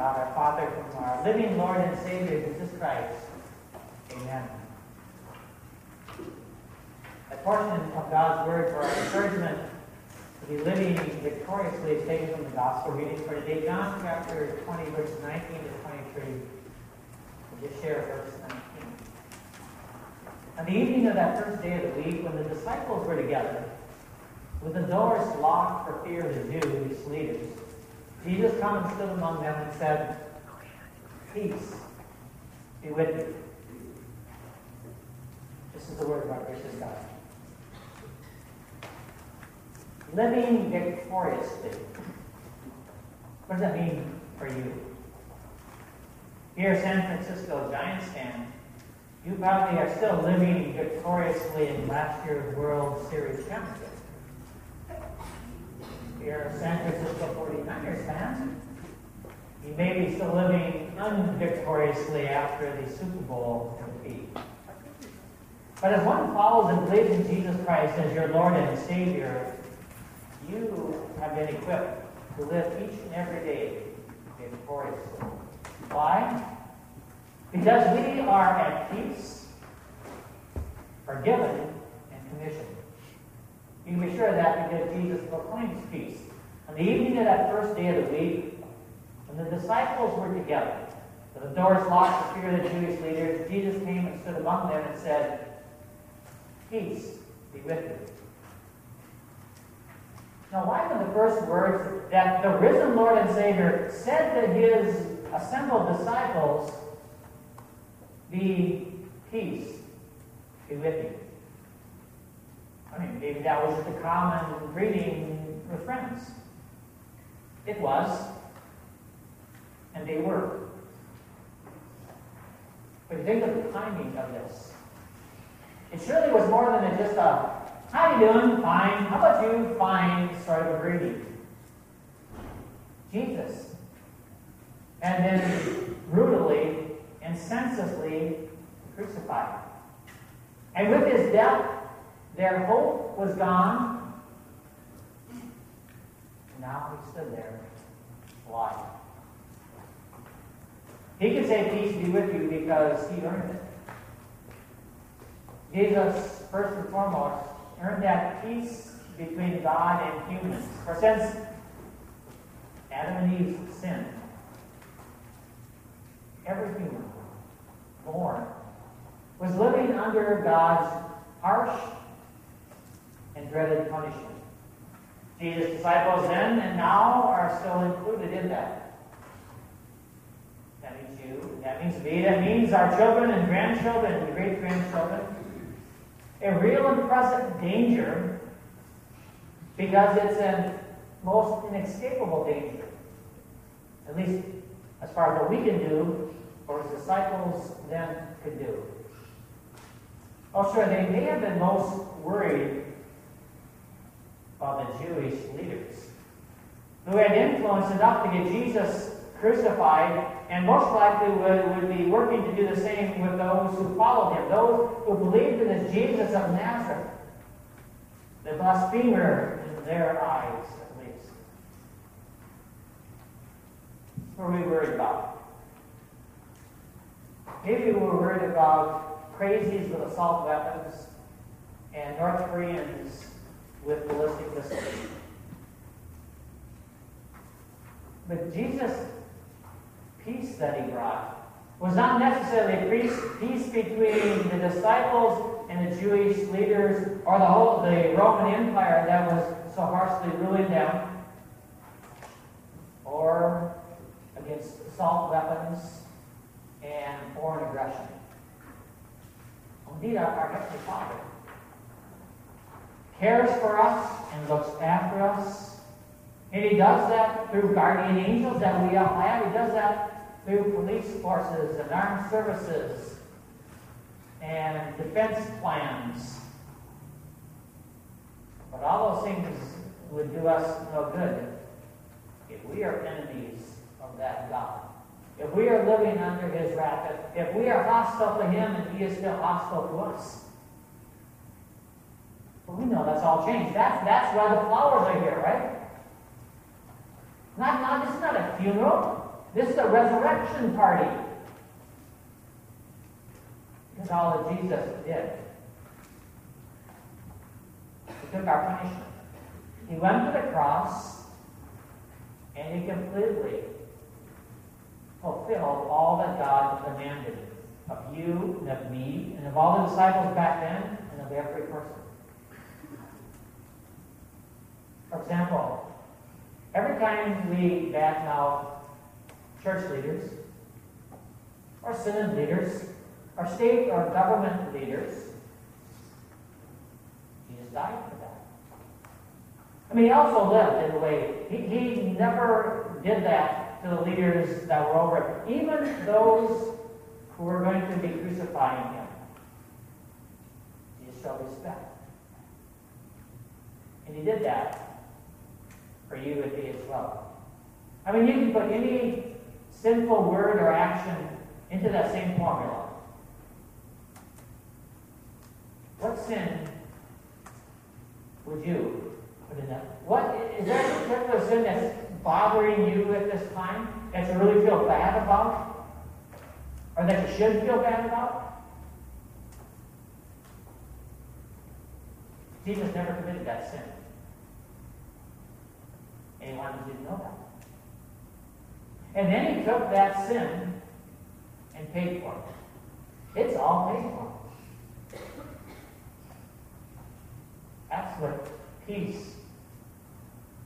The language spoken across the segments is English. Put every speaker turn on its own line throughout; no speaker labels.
God our Father, from our living Lord and Savior, Jesus Christ. Amen. A portion of God's Word for our encouragement to be living victoriously is taken from the Gospel reading for today, John chapter 20, verses 19 to 23. We'll just share verse 19. On the evening of that first day of the week, when the disciples were together, with the doors locked for fear of the Jews leaders, Jesus came and stood among them and said, Peace be with you. This is the word of our gracious God. Living victoriously. What does that mean for you? Here, San Francisco Giants fan, you probably are still living victoriously in last year's World Series championship. You're a San Francisco 49ers fan. You may be still living unvictoriously after the Super Bowl defeat. But as one follows and believes in Jesus Christ as your Lord and Savior, you have been equipped to live each and every day victoriously. Why? Because we are at peace, forgiven, and commissioned. You can be sure of that because Jesus proclaims peace. On the evening of that first day of the week, when the disciples were together, the doors locked for fear of the Jewish leaders, Jesus came and stood among them and said, Peace be with you. Now, why were the first words that the risen Lord and Savior said to his assembled disciples, Be peace be with you? I mean, maybe that was the common greeting with friends. It was, and they were. But think of the timing of this. It surely was more than just a, how you doing? Fine. How about you? Fine, sort of greeting. Jesus and then brutally and senselessly crucified. And with his death, their hope was gone. Now he stood there, alive. He could say, Peace be with you, because he earned it. Jesus, first and foremost, earned that peace between God and humans. For since Adam and Eve sinned, every human born was living under God's harsh and dreaded punishment. Jesus' disciples then and now are still included in that. That means you, that means me, that means our children and grandchildren and great grandchildren. A real and present danger because it's a most inescapable danger. At least as far as what we can do, or his disciples then could do. Oh, sure, they may have been most worried about the Jewish leaders, who had influence enough to get Jesus crucified, and most likely would, would be working to do the same with those who followed him, those who believed in this Jesus of Nazareth, the blasphemer in their eyes, at least. What were we worried about? Maybe we were worried about crazies with assault weapons and North Koreans with ballistic missiles. But Jesus' peace that he brought was not necessarily peace, between the disciples and the Jewish leaders or the whole the Roman Empire that was so harshly ruling them, or against assault weapons and foreign aggression. Indeed, our, our Heavenly Father cares for us and looks after us. And He does that through guardian angels that we all have. He does that through police forces and armed services and defense plans. But all those things would do us no good if we are enemies of that God. If we are living under his wrath, if we are hostile to him and he is still hostile to us. But we know that's all changed. That's, that's why the flowers are here, right? Not, not, this is not a funeral. This is a resurrection party. Because all that Jesus did. He took our punishment. He went to the cross and he completely fulfilled all that God demanded of you and of me and of all the disciples back then and of every person. For example, every time we badmouth church leaders, or synod leaders, or state or government leaders, Jesus died for that. I mean, he also lived in a way. He, he never did that to the leaders that were over him, even those who were going to be crucifying him. Jesus showed respect. And he did that for you and be as well. I mean, you can put any sinful word or action into that same formula. What sin would you put in that? What is there a particular sin that's bothering you at this time that you really feel bad about? Or that you should feel bad about? Jesus never committed that sin. Wanted you to know that. And then he took that sin and paid for it. It's all paid for. That's what peace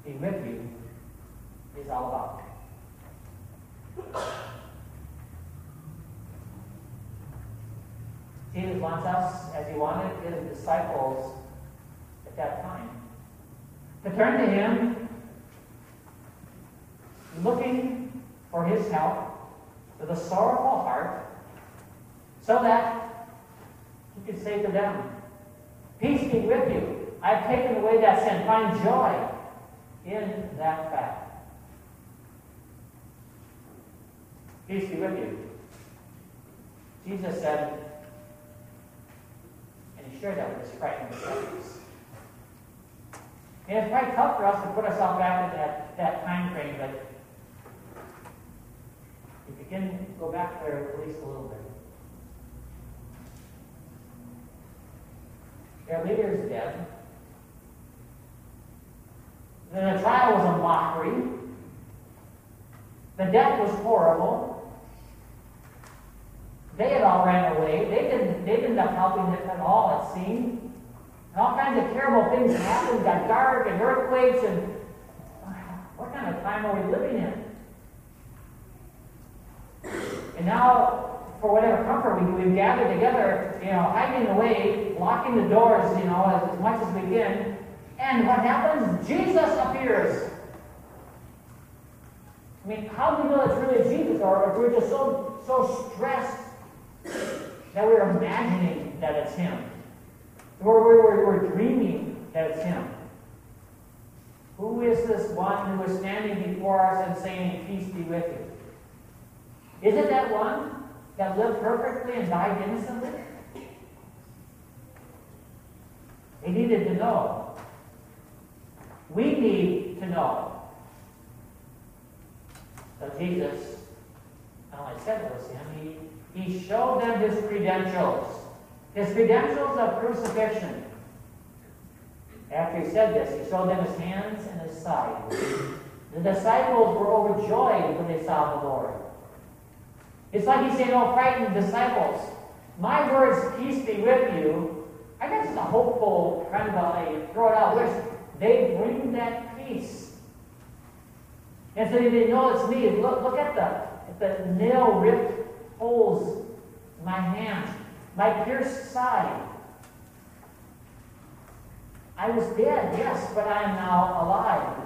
be with you is all about. Jesus wants us, as he wanted his disciples at that time, to turn to him, looking for his help with a sorrowful heart, so that he could say to them, Peace be with you. I've taken away that sin. Find joy in that fact. Peace be with you. Jesus said, and he shared that with his frightened disciples. And it's quite tough for us to put ourselves back in that, that time frame, but can go back there at least a little bit. Their leader is dead. The trial was a mockery. The death was horrible. They had all ran away. They didn't, they didn't end up helping him at all, it seemed. And all kinds of terrible things happened. Got dark and earthquakes and what kind of time are we living in? And now, for whatever comfort we, we've gathered together, you know, hiding away, locking the doors, you know, as, as much as we can, and what happens? Jesus appears. I mean, how do we know it's really Jesus? Or if we're just so, so stressed that we're imagining that it's Him. Or we're, we're dreaming that it's Him. Who is this one who is standing before us and saying, Peace be with you? Is it that one that lived perfectly and died innocently? They needed to know we need to know. So Jesus, not only said it was him, he, he showed them his credentials. His credentials of crucifixion. After he said this, he showed them his hands and his side. The disciples were overjoyed when they saw the Lord. It's like he's saying, Oh, frightened disciples, my words, peace be with you. I guess it's a hopeful kind of a throw it out wish. They bring that peace. And so they know it's me. Look, look at the, the nail ripped holes in my hands, my pierced side. I was dead, yes, but I am now alive.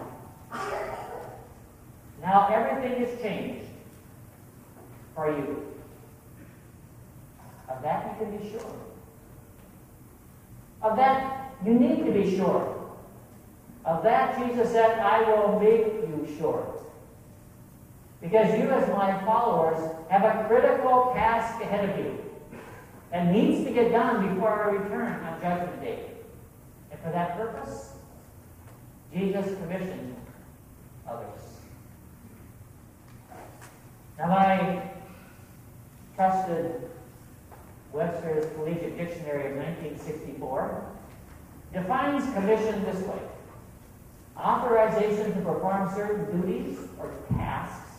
Now everything is changed for you. Of that you can be sure. Of that you need to be sure. Of that, Jesus said, I will make you sure. Because you, as my followers, have a critical task ahead of you that needs to get done before I return on Judgment Day. And for that purpose, Jesus commissioned others. Now, my trusted Webster's Collegiate Dictionary of 1964 defines commission this way authorization to perform certain duties or tasks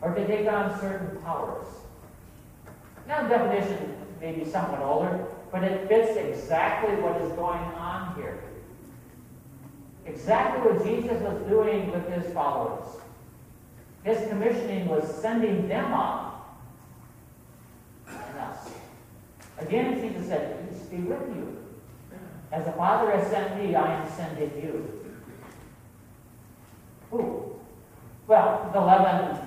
or to take on certain powers. Now, the definition may be somewhat older, but it fits exactly what is going on here. Exactly what Jesus was doing with his followers. His commissioning was sending them off and us. Again, Jesus said, Peace be with you. As the Father has sent me, I am sending you. Who? Well, the eleven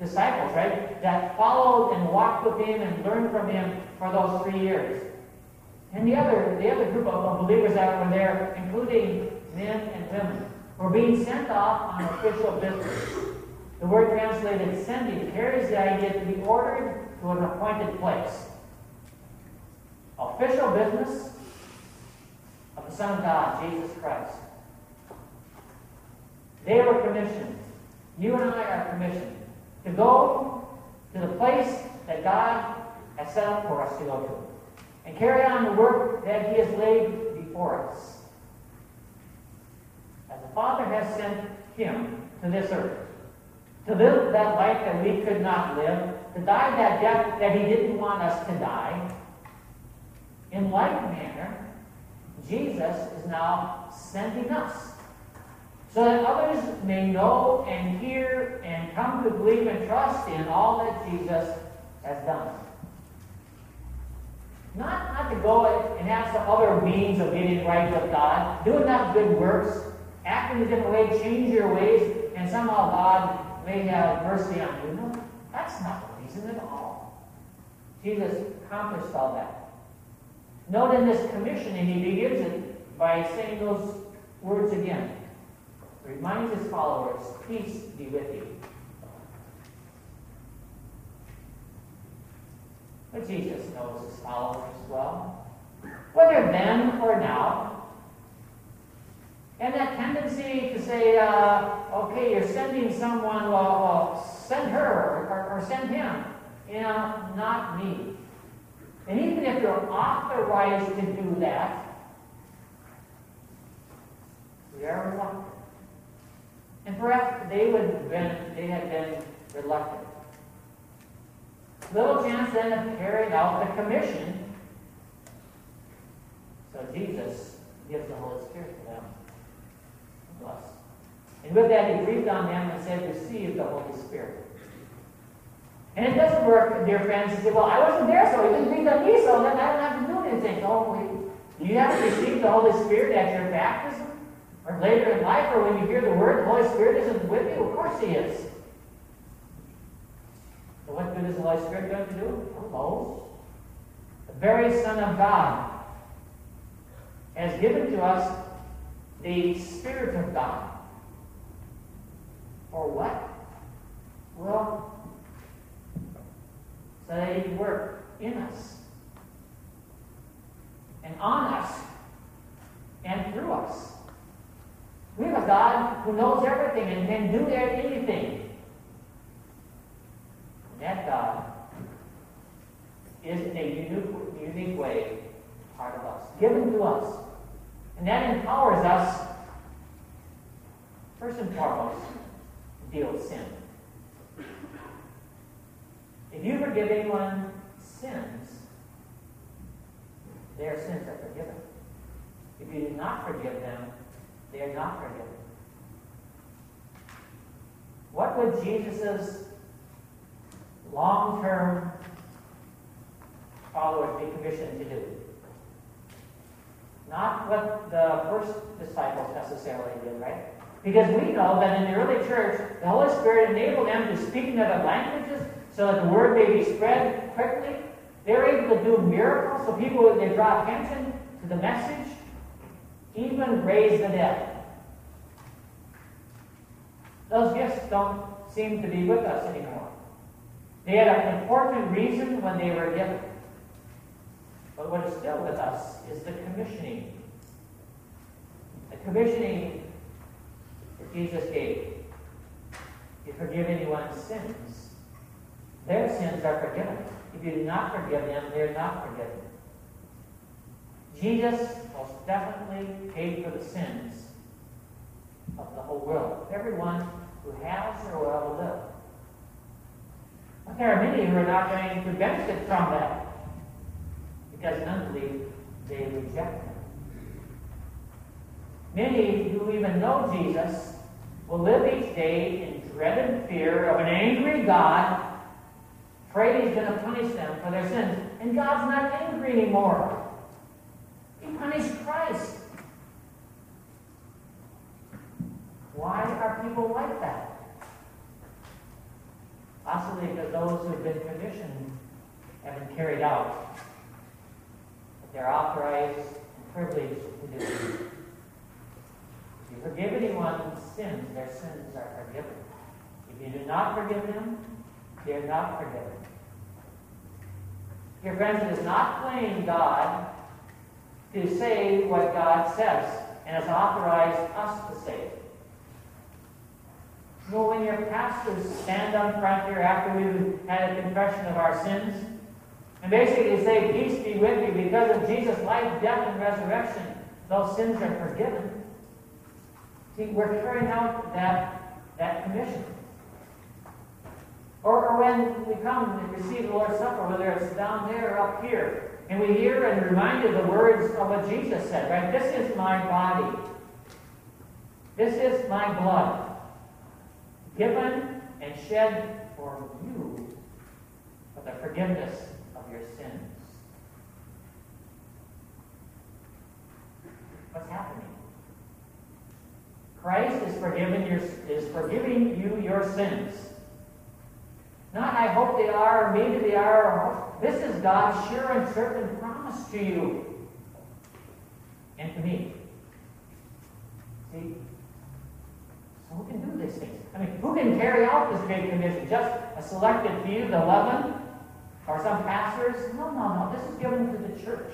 disciples, right? That followed and walked with him and learned from him for those three years. And the other, the other group of believers that were there, including men and women, were being sent off on official business. The word translated sending carries the idea to be ordered to an appointed place. Official business of the Son of God, Jesus Christ. They were commissioned. You and I are commissioned to go to the place that God has set up for us to go to and carry on the work that He has laid before us. As the Father has sent Him to this earth to live that life that we could not live, to die that death that He didn't want us to die, in like manner, Jesus is now sending us so that others may know and hear and come to believe and trust in all that Jesus has done. Not, not to go and have some other means of getting right with God, doing enough good works, acting a different way, change your ways, and somehow God may have mercy on you. No, that's not the reason at all. Jesus accomplished all that. Note in this commission, and he begins it by saying those words again reminds his followers, Peace be with you. But Jesus knows his followers well, whether then or now. And that tendency to say, uh, okay, you're sending someone, well, well send her or, or send him. You know, not me. And even if you're authorized to do that, we are reluctant. And perhaps they would have been, they had been reluctant. Little chance then of carrying out the commission. So Jesus gives the Holy Spirit to them. Us. And with that, he breathed on them and said, Receive the Holy Spirit. And it doesn't work, dear friends, to say, Well, I wasn't there, so he didn't breathe on me, so then I don't have to do anything. Oh, do you have to receive the Holy Spirit at your baptism? Or later in life, or when you hear the word, the Holy Spirit isn't with you? Of course He is. So what good is the Holy Spirit going to do? Hello. The very Son of God has given to us the Spirit of God. For what? Well, can work in us and on us and through us. We have a God who knows everything and can do anything. That God is in a unique, unique way part of us, given to us. And that empowers us, first and foremost, to deal with sin. Forgive anyone sins, their sins are forgiven. If you do not forgive them, they are not forgiven. What would Jesus' long term followers be commissioned to do? Not what the first disciples necessarily did, right? Because we know that in the early church, the Holy Spirit enabled them to speak in other languages so that the word may be spread quickly. They're able to do miracles so people they draw attention to the message even raise the dead. Those gifts don't seem to be with us anymore. They had an important reason when they were given. But what is still with us is the commissioning. The commissioning that Jesus gave. You forgive anyone's sins, their sins are forgiven. If you do not forgive them, they are not forgiven. Jesus most definitely paid for the sins of the whole world. Everyone who has or will live. But there are many who are not going to benefit from that because in unbelief they reject him. Many who even know Jesus will live each day in dread and fear of an angry God, afraid he's going to punish them for their sins. And God's not angry anymore. He punished Christ. Why are people like that? Possibly because those who have been commissioned have been carried out. They're authorized and privileged to do. If you forgive anyone's sins, their sins are forgiven. If you do not forgive them, they are not forgiven. Your friends, it is not playing God to say what God says and has authorized us to say. No, when your pastors stand up front here after we've had a confession of our sins and basically say, Peace be with you, because of Jesus' life, death, and resurrection, those sins are forgiven. See, we're carrying out that, that commission. Or, or when we come and receive the Lord's Supper, whether it's down there or up here, and we hear and reminded the words of what Jesus said, right? This is my body. This is my blood given and shed for you for the forgiveness of your sins. What's happening? Christ is forgiving your is forgiving you your sins. Not I hope they are, or maybe they are. This is God's sure and certain promise to you and to me. See, so who can do these things? I mean, who can carry out this great commission? Just a selected few, the eleven? Or some pastors? No, no, no. This is given to the church.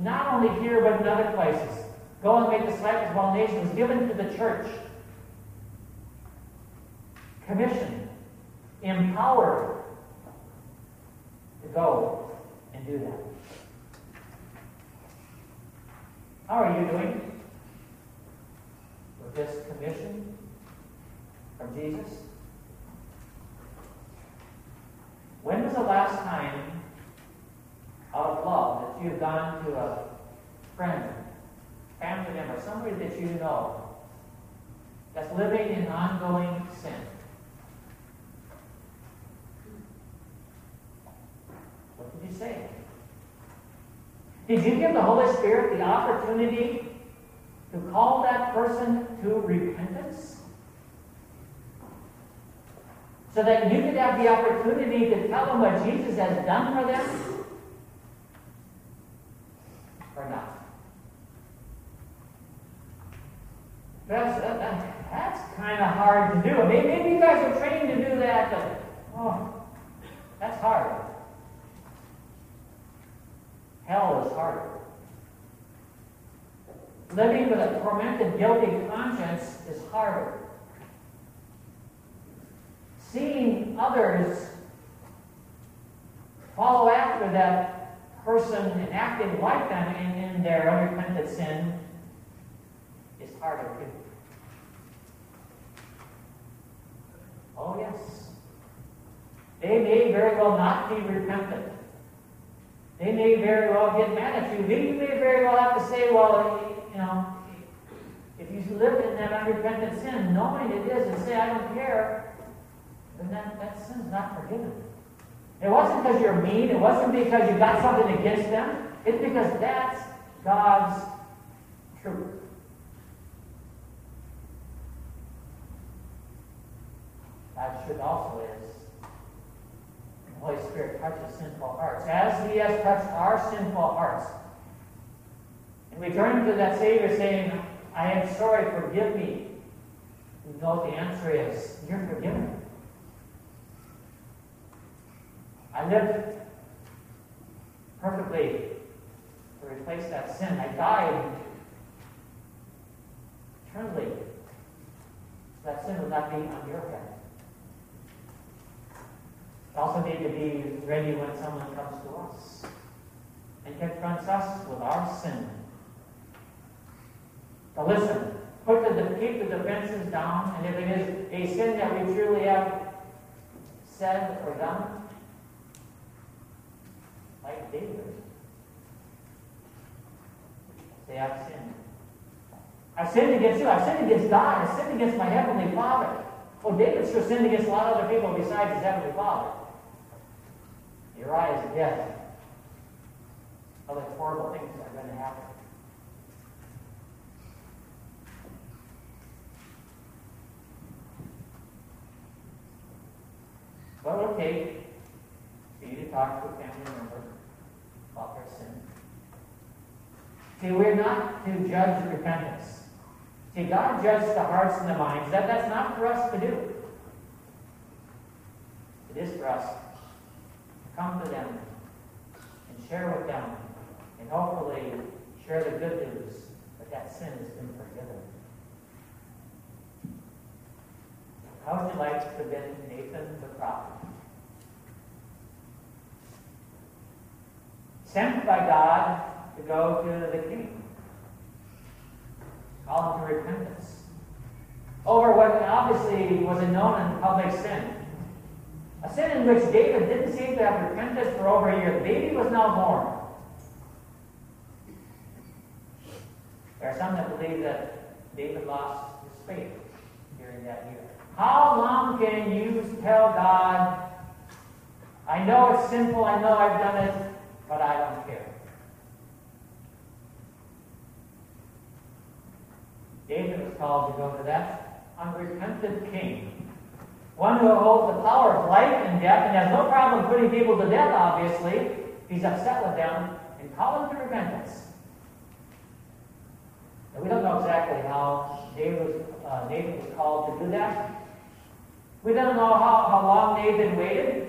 Not only here, but in other places. Go and make disciples of all nations. Given to the church. Commission. Empowered to go and do that. How are you doing with this commission? from Jesus? When was the last time, out of love, that you've gone to a friend, family member, somebody that you know that's living in ongoing sin? What did you give the Holy Spirit the opportunity to call that person to repentance? so that you could have the opportunity to tell them what Jesus has done for them? Or not? That's, that, that's kind of hard to do. Maybe, maybe you guys are trained to do that, but oh, that's hard. Hell is harder. Living with a tormented, guilty conscience is harder seeing others follow after that person and acting like them in, in their unrepentant sin is harder too. Oh, yes. They may very well not be repentant. They may very well get mad at you. You may very well have to say, well, you know, if you live in that unrepentant sin, knowing it is, and say, I don't care, then that, that sin's not forgiven. It wasn't because you're mean. It wasn't because you got something against them. It's because that's God's truth. God's truth also is the Holy Spirit touches sinful hearts, as He has touched our sinful hearts. And we turn to that Savior saying, I am sorry, forgive me. You know the answer is. You're forgiven. I lived perfectly to replace that sin. I died eternally. That sin would not be on your head. We also need to be ready when someone comes to us and confronts us with our sin. To listen, put the, keep the defenses down, and if it is a sin that we truly have said or done, like David, say, I've sinned. I've sinned against you. I've sinned against God. I've sinned against my heavenly Father. Well, David sure sinned against a lot of other people besides his heavenly Father. Uriah's death. Other horrible things are going to happen. It take for you to talk to a family member about their sin? See, we're not to judge repentance. See, God judges the hearts and the minds. That, that's not for us to do. It is for us to come to them and share with them and hopefully share the good news that that sin has been forgiven. How would you like to have been Nathan the prophet? Sent by God to go to the king. Call him to repentance. Over what obviously was a known and public sin. A sin in which David didn't seem to have repented for over a year. The baby was now born. There are some that believe that David lost his faith during that year. How long can you tell God, I know it's sinful, I know I've done it, but I don't care? David was called to go to that unrepentant king. One who holds the power of life and death and has no problem putting people to death, obviously. He's upset with them and call them to repentance. Now, we don't know exactly how David was, uh, Nathan was called to do that. We don't know how, how long Nathan waited.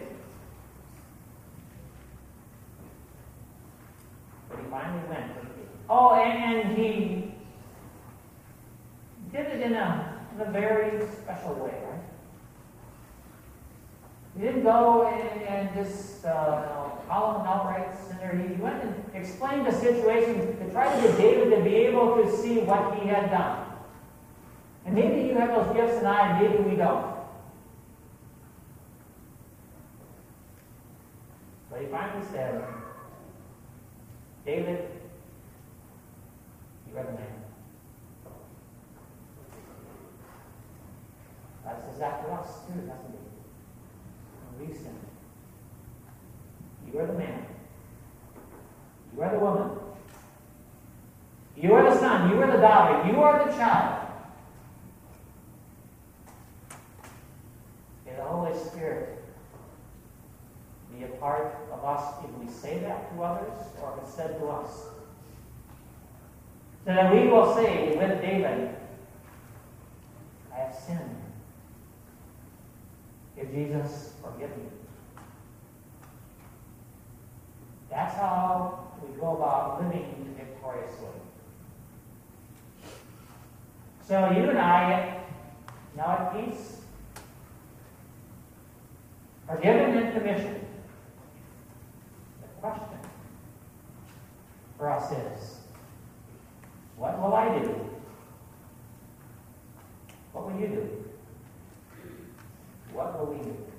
But he finally went. Oh, and, and he did it in a, in a very special way, right? He didn't go and, and just uh, call him an outright sinner. He went and explained the situation to try to get David to be able to see what he had done. And maybe you have those gifts and I, and maybe we don't. But he finally said, David, you are the man. God doesn't he? You are the man. You are the woman. You are the son. You are the daughter. You are the child. May the Holy Spirit be a part of us if we say that to others or if it's said to us. So that we will say with David, I have sinned. Jesus, forgive me. That's how we go about living victoriously. So you and I now at peace are given the commission. The question for us is what will I do? What will you do? What are we